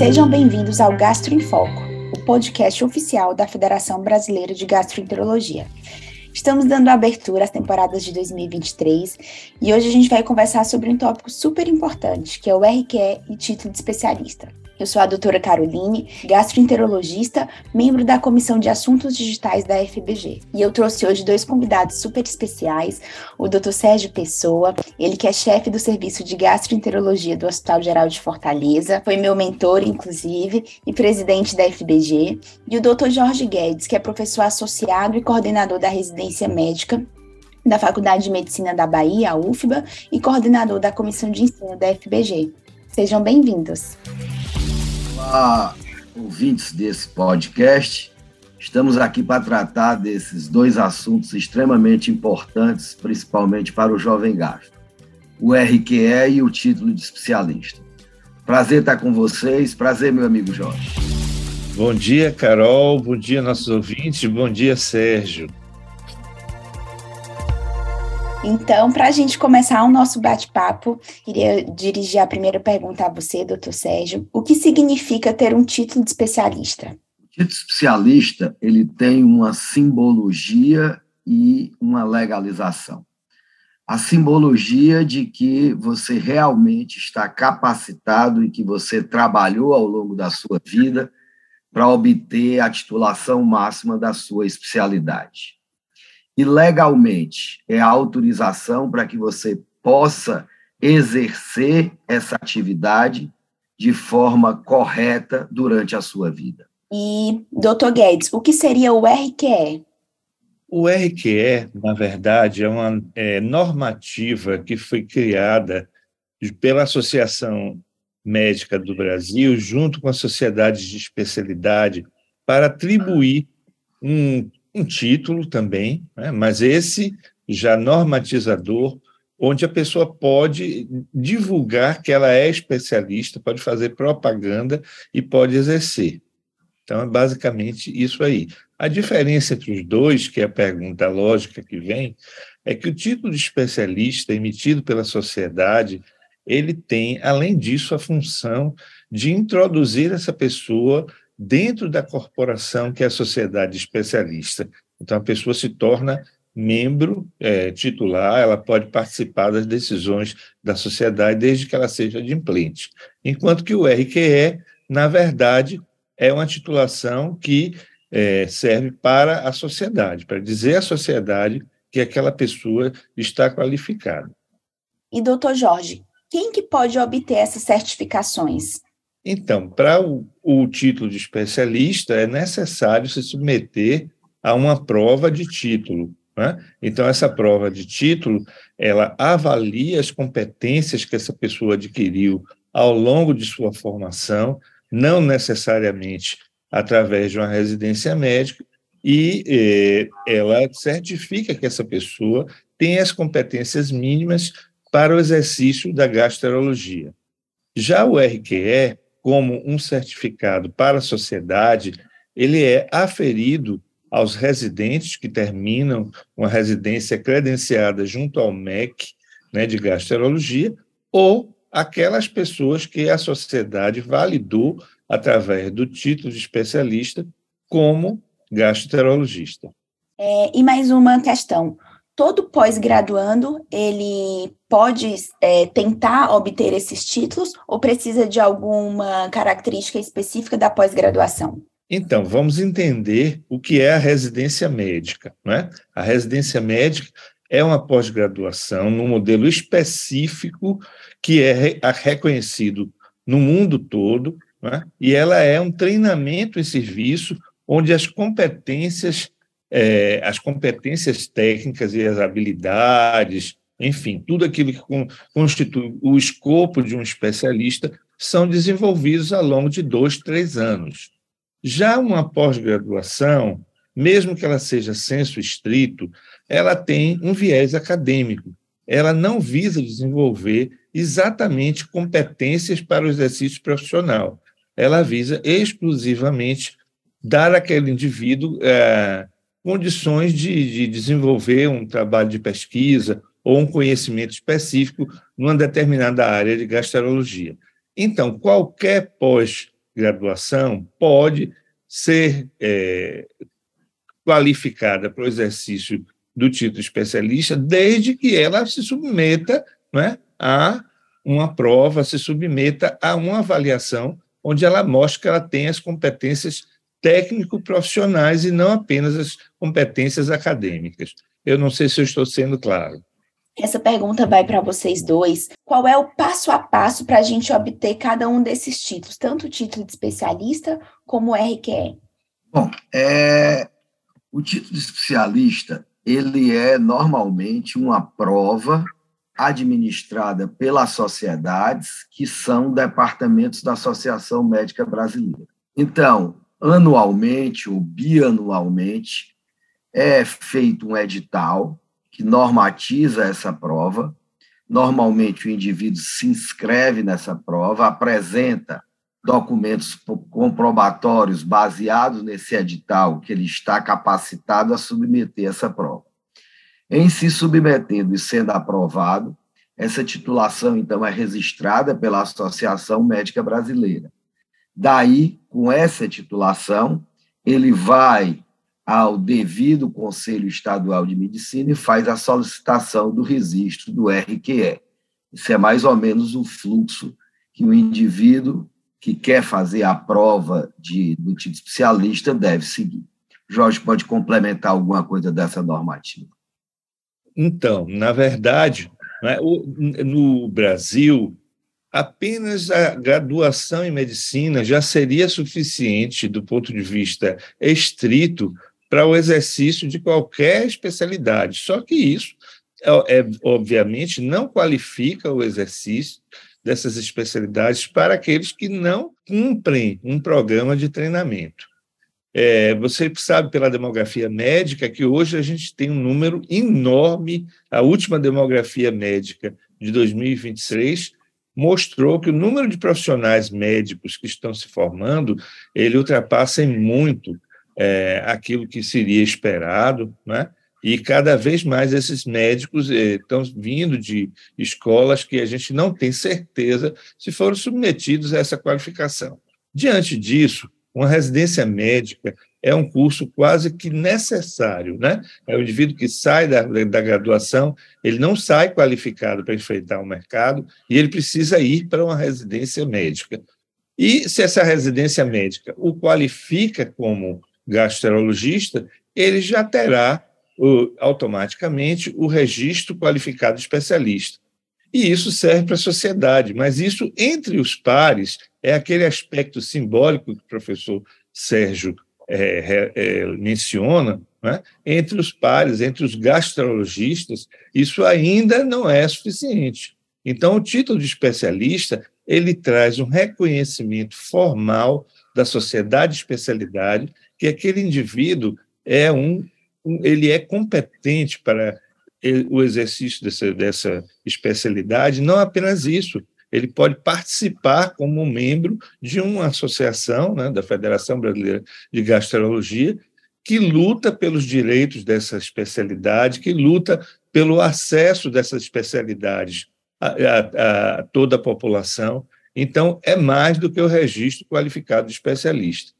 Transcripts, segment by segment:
Sejam bem-vindos ao Gastro em Foco, o podcast oficial da Federação Brasileira de Gastroenterologia. Estamos dando abertura às temporadas de 2023 e hoje a gente vai conversar sobre um tópico super importante, que é o RQE e título de especialista. Eu sou a doutora Caroline, gastroenterologista, membro da Comissão de Assuntos Digitais da FBG. E eu trouxe hoje dois convidados super especiais, o Dr. Sérgio Pessoa, ele que é chefe do Serviço de Gastroenterologia do Hospital Geral de Fortaleza, foi meu mentor, inclusive, e presidente da FBG, e o Dr. Jorge Guedes, que é professor associado e coordenador da residência médica da Faculdade de Medicina da Bahia, UFBA, e coordenador da Comissão de Ensino da FBG. Sejam bem-vindos. Olá, ouvintes desse podcast. Estamos aqui para tratar desses dois assuntos extremamente importantes, principalmente para o jovem gasto: o RQE e o título de especialista. Prazer estar com vocês, prazer, meu amigo Jorge. Bom dia, Carol, bom dia, nossos ouvintes, bom dia, Sérgio. Então, para a gente começar o nosso bate-papo, queria dirigir a primeira pergunta a você, doutor Sérgio. O que significa ter um título de especialista? O título de especialista, ele tem uma simbologia e uma legalização. A simbologia de que você realmente está capacitado e que você trabalhou ao longo da sua vida para obter a titulação máxima da sua especialidade e legalmente é a autorização para que você possa exercer essa atividade de forma correta durante a sua vida. E, doutor Guedes, o que seria o RQE? O RQE, na verdade, é uma é, normativa que foi criada pela Associação Médica do Brasil, junto com a Sociedade de Especialidade, para atribuir um um título também, né, mas esse já normatizador, onde a pessoa pode divulgar que ela é especialista, pode fazer propaganda e pode exercer. Então, é basicamente isso aí. A diferença entre os dois, que é a pergunta lógica que vem, é que o título de especialista emitido pela sociedade, ele tem, além disso, a função de introduzir essa pessoa dentro da corporação que é a sociedade especialista. Então, a pessoa se torna membro é, titular, ela pode participar das decisões da sociedade desde que ela seja adimplente. Enquanto que o RQE, na verdade, é uma titulação que é, serve para a sociedade, para dizer à sociedade que aquela pessoa está qualificada. E, doutor Jorge, quem que pode obter essas certificações? Então, para o, o, título de especialista, é necessário se submeter a uma prova de título. Né? Então, essa prova de título, ela avalia as competências que essa pessoa adquiriu ao longo de sua formação, não necessariamente através de uma residência médica, e eh, ela certifica que essa pessoa tem as competências mínimas para o exercício da gastroenterologia. Já o RQE, como um certificado para a sociedade, ele é aferido aos residentes que terminam uma residência credenciada junto ao MEC né, de gastroenterologia ou aquelas pessoas que a sociedade validou através do título de especialista como gastroenterologista. É, e mais uma questão todo pós-graduando ele pode é, tentar obter esses títulos ou precisa de alguma característica específica da pós-graduação? Então, vamos entender o que é a residência médica. Né? A residência médica é uma pós-graduação num modelo específico que é reconhecido no mundo todo, né? e ela é um treinamento em serviço onde as competências é, as competências técnicas e as habilidades, enfim, tudo aquilo que constitui o escopo de um especialista são desenvolvidos ao longo de dois, três anos. Já uma pós-graduação, mesmo que ela seja senso estrito, ela tem um viés acadêmico. Ela não visa desenvolver exatamente competências para o exercício profissional. Ela visa exclusivamente dar àquele indivíduo é, condições de, de desenvolver um trabalho de pesquisa ou um conhecimento específico numa determinada área de gastroenterologia. Então, qualquer pós graduação pode ser é, qualificada para o exercício do título especialista, desde que ela se submeta né, a uma prova, se submeta a uma avaliação onde ela mostra que ela tem as competências técnico-profissionais e não apenas as competências acadêmicas. Eu não sei se eu estou sendo claro. Essa pergunta vai para vocês dois. Qual é o passo a passo para a gente obter cada um desses títulos, tanto o título de especialista como o RQE? Bom, é, o título de especialista ele é normalmente uma prova administrada pelas sociedades que são departamentos da Associação Médica Brasileira. Então, anualmente ou bianualmente é feito um edital que normatiza essa prova. Normalmente o indivíduo se inscreve nessa prova, apresenta documentos comprobatórios baseados nesse edital que ele está capacitado a submeter essa prova. Em se submetendo e sendo aprovado, essa titulação, então, é registrada pela Associação Médica Brasileira. Daí, com essa titulação, ele vai ao devido Conselho Estadual de Medicina e faz a solicitação do registro do RQE. Isso é mais ou menos o fluxo que o indivíduo que quer fazer a prova de, do título especialista deve seguir. Jorge pode complementar alguma coisa dessa normativa. Então, na verdade, né, no Brasil, apenas a graduação em medicina já seria suficiente, do ponto de vista estrito, para o exercício de qualquer especialidade. Só que isso, é, é, obviamente, não qualifica o exercício dessas especialidades para aqueles que não cumprem um programa de treinamento. É, você sabe pela demografia médica que hoje a gente tem um número enorme. A última demografia médica de 2023 mostrou que o número de profissionais médicos que estão se formando ele ultrapassa em muito é, aquilo que seria esperado, né? E cada vez mais esses médicos estão vindo de escolas que a gente não tem certeza se foram submetidos a essa qualificação. Diante disso, uma residência médica é um curso quase que necessário, né? É o indivíduo que sai da, da graduação, ele não sai qualificado para enfrentar o mercado e ele precisa ir para uma residência médica. E se essa residência médica o qualifica como gastroenterologista, ele já terá o, automaticamente o registro qualificado especialista. E isso serve para a sociedade, mas isso entre os pares é aquele aspecto simbólico que o professor Sérgio é, é, menciona, né? entre os pares, entre os gastrologistas, isso ainda não é suficiente. Então, o título de especialista ele traz um reconhecimento formal da sociedade de especialidade que aquele indivíduo é um ele é competente para o exercício dessa, dessa especialidade, não apenas isso, ele pode participar como membro de uma associação, né, da Federação Brasileira de Gastrologia, que luta pelos direitos dessa especialidade, que luta pelo acesso dessas especialidades a, a, a toda a população. Então, é mais do que o registro qualificado de especialista.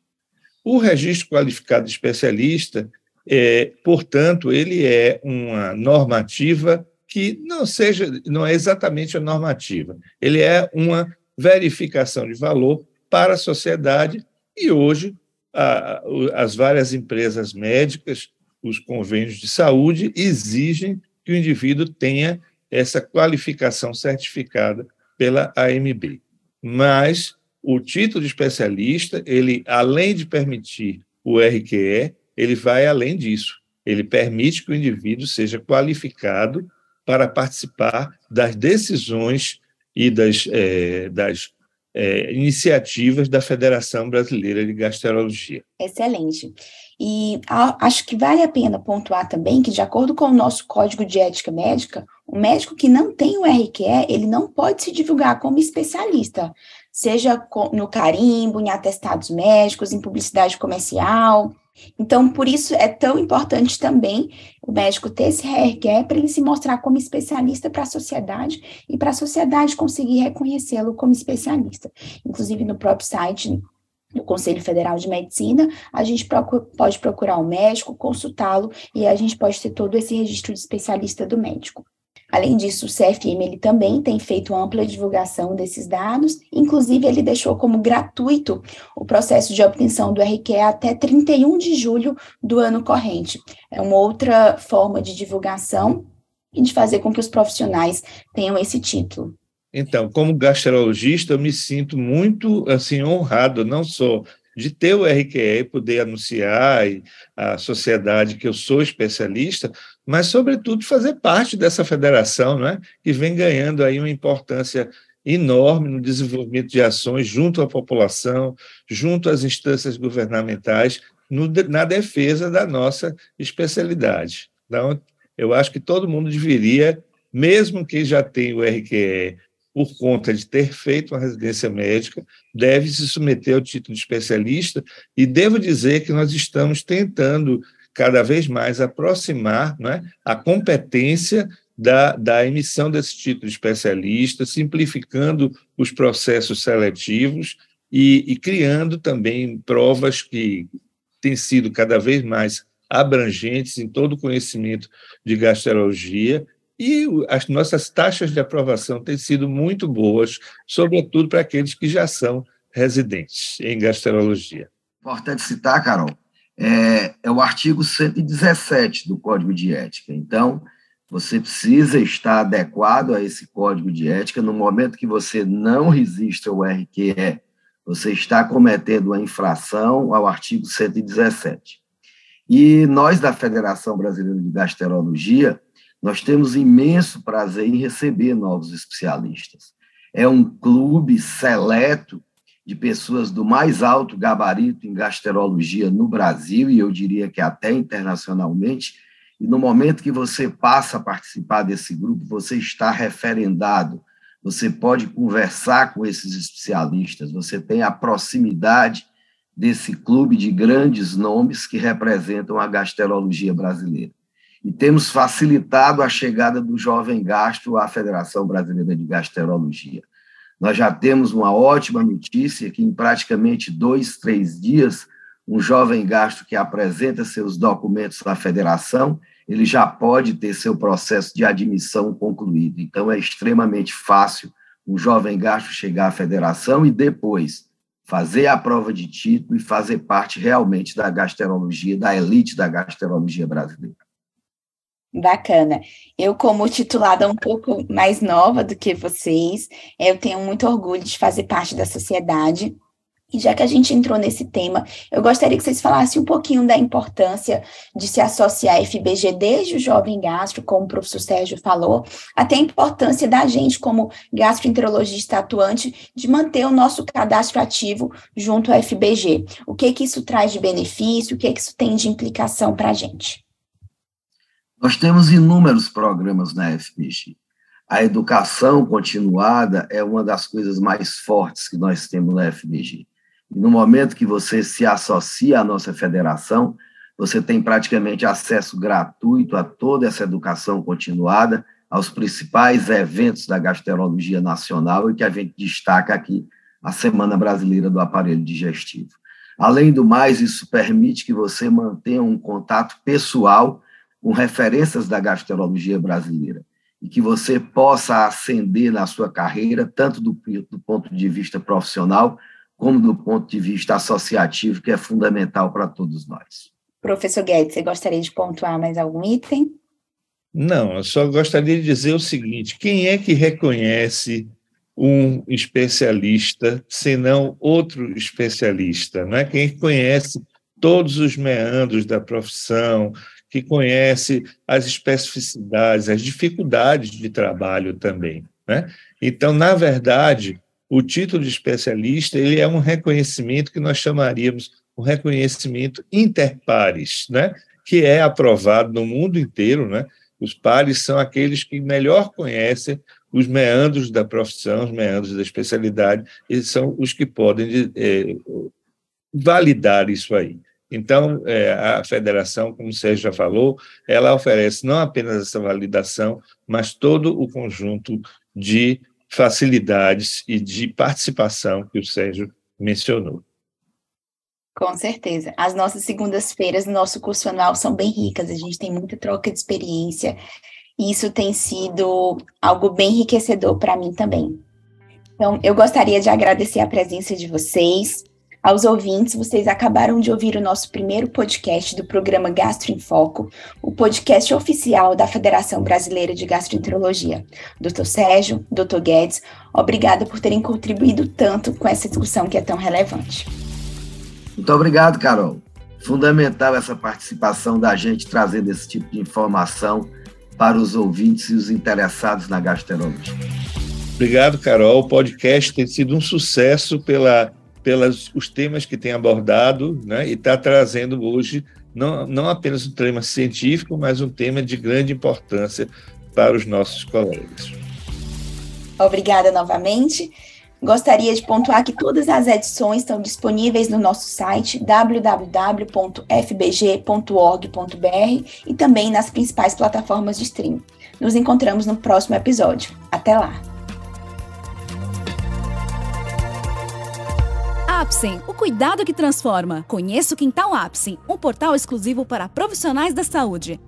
O registro qualificado de especialista é, portanto, ele é uma normativa que não seja, não é exatamente a normativa. Ele é uma verificação de valor para a sociedade e hoje a, as várias empresas médicas, os convênios de saúde exigem que o indivíduo tenha essa qualificação certificada pela AMB. Mas o título de especialista, ele além de permitir o RQE, ele vai além disso. Ele permite que o indivíduo seja qualificado para participar das decisões e das, é, das é, iniciativas da Federação Brasileira de Gastrologia. Excelente. E acho que vale a pena pontuar também que, de acordo com o nosso Código de Ética Médica, o médico que não tem o RQE, ele não pode se divulgar como especialista, seja no carimbo, em atestados médicos, em publicidade comercial. Então, por isso é tão importante também o médico ter esse RQE para ele se mostrar como especialista para a sociedade e para a sociedade conseguir reconhecê-lo como especialista. Inclusive, no próprio site do Conselho Federal de Medicina, a gente procura, pode procurar o médico, consultá-lo e a gente pode ter todo esse registro de especialista do médico. Além disso, o CFM ele também tem feito ampla divulgação desses dados, inclusive ele deixou como gratuito o processo de obtenção do RQE até 31 de julho do ano corrente. É uma outra forma de divulgação e de fazer com que os profissionais tenham esse título. Então, como gastrologista, eu me sinto muito assim honrado, não só de ter o RQE e poder anunciar à sociedade que eu sou especialista, mas, sobretudo, fazer parte dessa federação, né, que vem ganhando aí uma importância enorme no desenvolvimento de ações junto à população, junto às instâncias governamentais, no, na defesa da nossa especialidade. Então, eu acho que todo mundo deveria, mesmo quem já tem o RQE por conta de ter feito uma residência médica, deve se submeter ao título de especialista, e devo dizer que nós estamos tentando cada vez mais aproximar né, a competência da, da emissão desse título de especialista, simplificando os processos seletivos e, e criando também provas que têm sido cada vez mais abrangentes em todo o conhecimento de gastrologia e as nossas taxas de aprovação têm sido muito boas, sobretudo para aqueles que já são residentes em gastrologia. Importante citar, Carol, é, é, o artigo 117 do Código de Ética. Então, você precisa estar adequado a esse Código de Ética. No momento que você não registra o RQE, você está cometendo uma infração ao artigo 117. E nós, da Federação Brasileira de Gastrologia, nós temos imenso prazer em receber novos especialistas. É um clube seleto de pessoas do mais alto gabarito em gastrologia no Brasil, e eu diria que até internacionalmente. E no momento que você passa a participar desse grupo, você está referendado, você pode conversar com esses especialistas, você tem a proximidade desse clube de grandes nomes que representam a gastrologia brasileira e temos facilitado a chegada do jovem gastro à Federação Brasileira de Gastrologia. Nós já temos uma ótima notícia que, em praticamente dois, três dias, um jovem gastro que apresenta seus documentos à federação, ele já pode ter seu processo de admissão concluído. Então, é extremamente fácil um jovem gastro chegar à federação e depois fazer a prova de título e fazer parte realmente da gastrologia, da elite da gastrologia brasileira. Bacana. Eu, como titulada um pouco mais nova do que vocês, eu tenho muito orgulho de fazer parte da sociedade. E já que a gente entrou nesse tema, eu gostaria que vocês falassem um pouquinho da importância de se associar à FBG desde o jovem gastro, como o professor Sérgio falou, até a importância da gente, como gastroenterologista atuante, de manter o nosso cadastro ativo junto à FBG. O que que isso traz de benefício, o que que isso tem de implicação para a gente? Nós temos inúmeros programas na FPG. A educação continuada é uma das coisas mais fortes que nós temos na FBG. E no momento que você se associa à nossa federação, você tem praticamente acesso gratuito a toda essa educação continuada, aos principais eventos da gastrologia nacional e que a gente destaca aqui a Semana Brasileira do Aparelho Digestivo. Além do mais, isso permite que você mantenha um contato pessoal com referências da gastrologia brasileira e que você possa ascender na sua carreira, tanto do, do ponto de vista profissional, como do ponto de vista associativo, que é fundamental para todos nós. Professor Guedes, você gostaria de pontuar mais algum item? Não, eu só gostaria de dizer o seguinte: quem é que reconhece um especialista, senão outro especialista? Não é? Quem conhece todos os meandros da profissão, que conhece as especificidades, as dificuldades de trabalho também. Né? Então, na verdade, o título de especialista ele é um reconhecimento que nós chamaríamos um reconhecimento interpares, né? que é aprovado no mundo inteiro. Né? Os pares são aqueles que melhor conhecem os meandros da profissão, os meandros da especialidade, eles são os que podem é, validar isso aí. Então, é, a federação, como o Sérgio já falou, ela oferece não apenas essa validação, mas todo o conjunto de facilidades e de participação que o Sérgio mencionou. Com certeza. As nossas segundas-feiras no nosso curso anual são bem ricas, a gente tem muita troca de experiência, e isso tem sido algo bem enriquecedor para mim também. Então, eu gostaria de agradecer a presença de vocês, aos ouvintes, vocês acabaram de ouvir o nosso primeiro podcast do programa Gastro em Foco, o podcast oficial da Federação Brasileira de Gastroenterologia. Doutor Sérgio, doutor Guedes, obrigada por terem contribuído tanto com essa discussão que é tão relevante. Muito obrigado, Carol. Fundamental essa participação da gente trazendo esse tipo de informação para os ouvintes e os interessados na gastroenterologia. Obrigado, Carol. O podcast tem sido um sucesso pela pelos os temas que tem abordado, né, e está trazendo hoje não, não apenas um tema científico, mas um tema de grande importância para os nossos colegas. Obrigada novamente. Gostaria de pontuar que todas as edições estão disponíveis no nosso site www.fbg.org.br e também nas principais plataformas de streaming. Nos encontramos no próximo episódio. Até lá! Apsen, o cuidado que transforma. Conheça o Quintal Apsen, um portal exclusivo para profissionais da saúde.